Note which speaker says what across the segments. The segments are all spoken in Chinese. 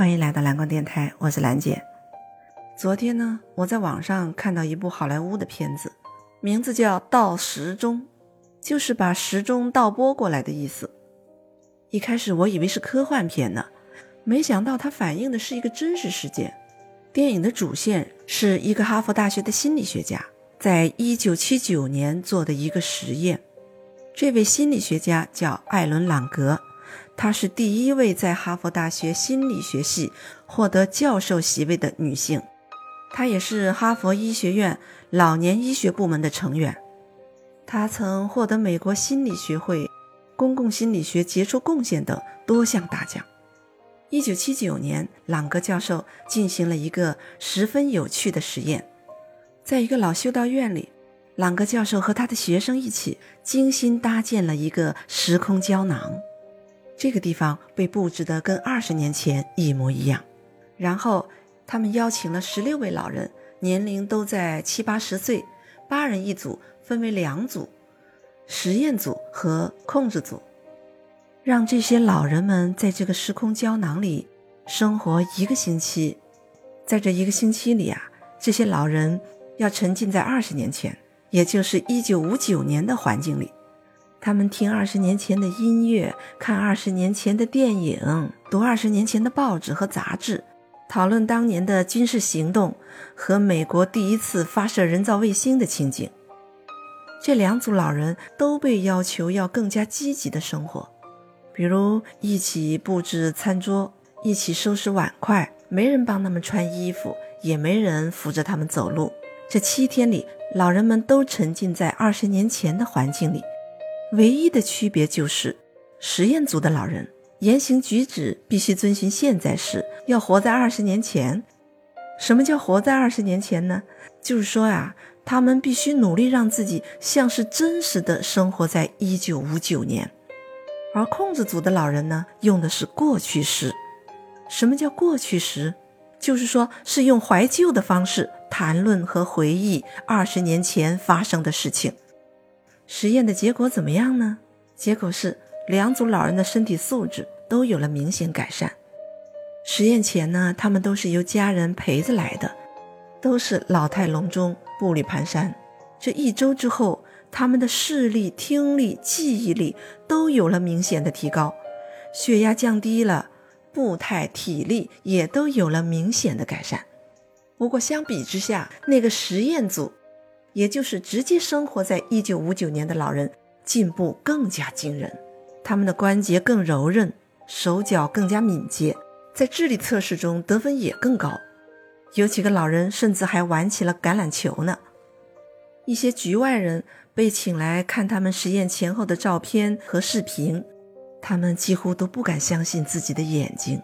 Speaker 1: 欢迎来到蓝光电台，我是兰姐。昨天呢，我在网上看到一部好莱坞的片子，名字叫《倒时钟》，就是把时钟倒拨过来的意思。一开始我以为是科幻片呢，没想到它反映的是一个真实事件。电影的主线是一个哈佛大学的心理学家，在一九七九年做的一个实验。这位心理学家叫艾伦·朗格。她是第一位在哈佛大学心理学系获得教授席位的女性，她也是哈佛医学院老年医学部门的成员。她曾获得美国心理学会公共心理学杰出贡献等多项大奖。一九七九年，朗格教授进行了一个十分有趣的实验，在一个老修道院里，朗格教授和他的学生一起精心搭建了一个时空胶囊。这个地方被布置的跟二十年前一模一样，然后他们邀请了十六位老人，年龄都在七八十岁，八人一组，分为两组，实验组和控制组，让这些老人们在这个时空胶囊里生活一个星期，在这一个星期里啊，这些老人要沉浸在二十年前，也就是一九五九年的环境里。他们听二十年前的音乐，看二十年前的电影，读二十年前的报纸和杂志，讨论当年的军事行动和美国第一次发射人造卫星的情景。这两组老人都被要求要更加积极的生活，比如一起布置餐桌，一起收拾碗筷，没人帮他们穿衣服，也没人扶着他们走路。这七天里，老人们都沉浸在二十年前的环境里。唯一的区别就是，实验组的老人言行举止必须遵循现在时，要活在二十年前。什么叫活在二十年前呢？就是说呀，他们必须努力让自己像是真实的生活在一九五九年。而控制组的老人呢，用的是过去时。什么叫过去时？就是说是用怀旧的方式谈论和回忆二十年前发生的事情。实验的结果怎么样呢？结果是两组老人的身体素质都有了明显改善。实验前呢，他们都是由家人陪着来的，都是老态龙钟、步履蹒跚。这一周之后，他们的视力、听力、记忆力都有了明显的提高，血压降低了，步态、体力也都有了明显的改善。不过相比之下，那个实验组。也就是直接生活在一九五九年的老人进步更加惊人，他们的关节更柔韧，手脚更加敏捷，在智力测试中得分也更高。有几个老人甚至还玩起了橄榄球呢。一些局外人被请来看他们实验前后的照片和视频，他们几乎都不敢相信自己的眼睛。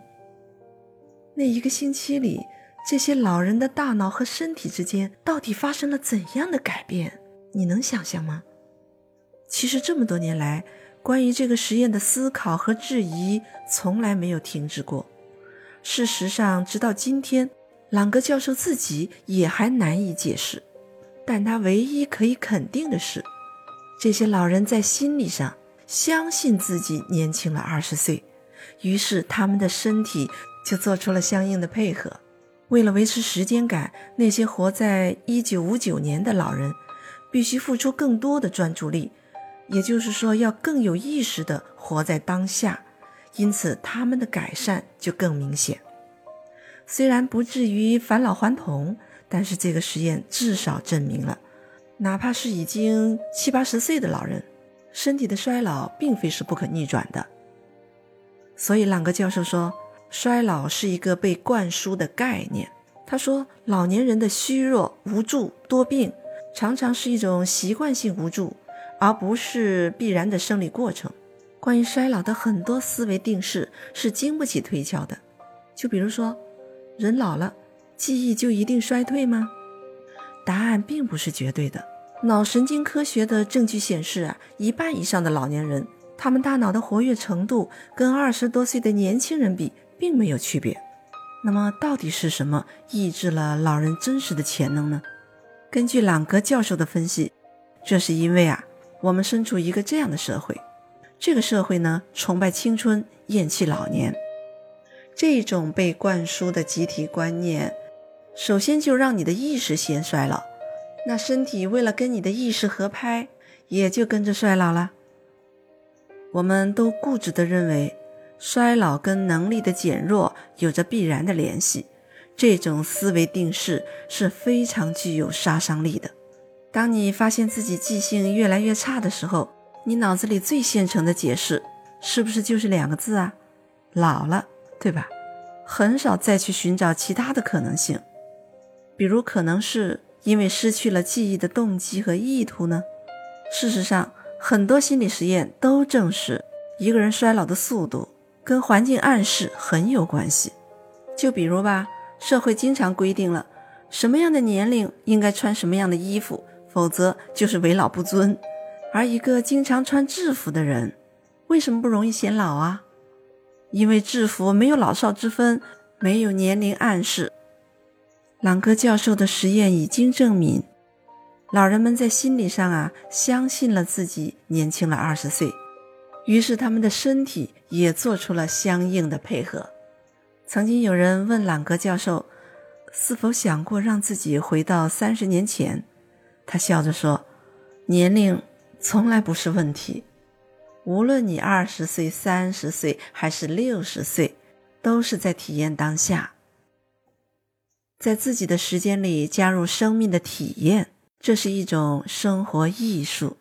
Speaker 1: 那一个星期里。这些老人的大脑和身体之间到底发生了怎样的改变？你能想象吗？其实这么多年来，关于这个实验的思考和质疑从来没有停止过。事实上，直到今天，朗格教授自己也还难以解释。但他唯一可以肯定的是，这些老人在心理上相信自己年轻了二十岁，于是他们的身体就做出了相应的配合。为了维持时间感，那些活在一九五九年的老人必须付出更多的专注力，也就是说，要更有意识地活在当下，因此他们的改善就更明显。虽然不至于返老还童，但是这个实验至少证明了，哪怕是已经七八十岁的老人，身体的衰老并非是不可逆转的。所以，朗格教授说。衰老是一个被灌输的概念。他说，老年人的虚弱、无助、多病，常常是一种习惯性无助，而不是必然的生理过程。关于衰老的很多思维定式是经不起推敲的。就比如说，人老了，记忆就一定衰退吗？答案并不是绝对的。脑神经科学的证据显示啊，一半以上的老年人，他们大脑的活跃程度跟二十多岁的年轻人比。并没有区别。那么，到底是什么抑制了老人真实的潜能呢？根据朗格教授的分析，这是因为啊，我们身处一个这样的社会，这个社会呢，崇拜青春，厌弃老年。这种被灌输的集体观念，首先就让你的意识先衰老，那身体为了跟你的意识合拍，也就跟着衰老了。我们都固执地认为，衰老跟能力的减弱有着必然的联系，这种思维定式是非常具有杀伤力的。当你发现自己记性越来越差的时候，你脑子里最现成的解释，是不是就是两个字啊？老了。对吧？很少再去寻找其他的可能性，比如可能是因为失去了记忆的动机和意图呢？事实上，很多心理实验都证实，一个人衰老的速度跟环境暗示很有关系。就比如吧，社会经常规定了什么样的年龄应该穿什么样的衣服，否则就是为老不尊。而一个经常穿制服的人，为什么不容易显老啊？因为制服没有老少之分，没有年龄暗示。朗格教授的实验已经证明，老人们在心理上啊相信了自己年轻了二十岁，于是他们的身体也做出了相应的配合。曾经有人问朗格教授，是否想过让自己回到三十年前？他笑着说：“年龄从来不是问题。”无论你二十岁、三十岁还是六十岁，都是在体验当下，在自己的时间里加入生命的体验，这是一种生活艺术。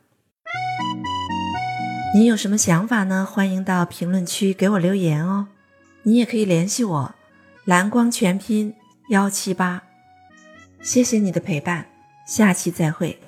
Speaker 1: 你有什么想法呢？欢迎到评论区给我留言哦。你也可以联系我，蓝光全拼幺七八。谢谢你的陪伴，下期再会。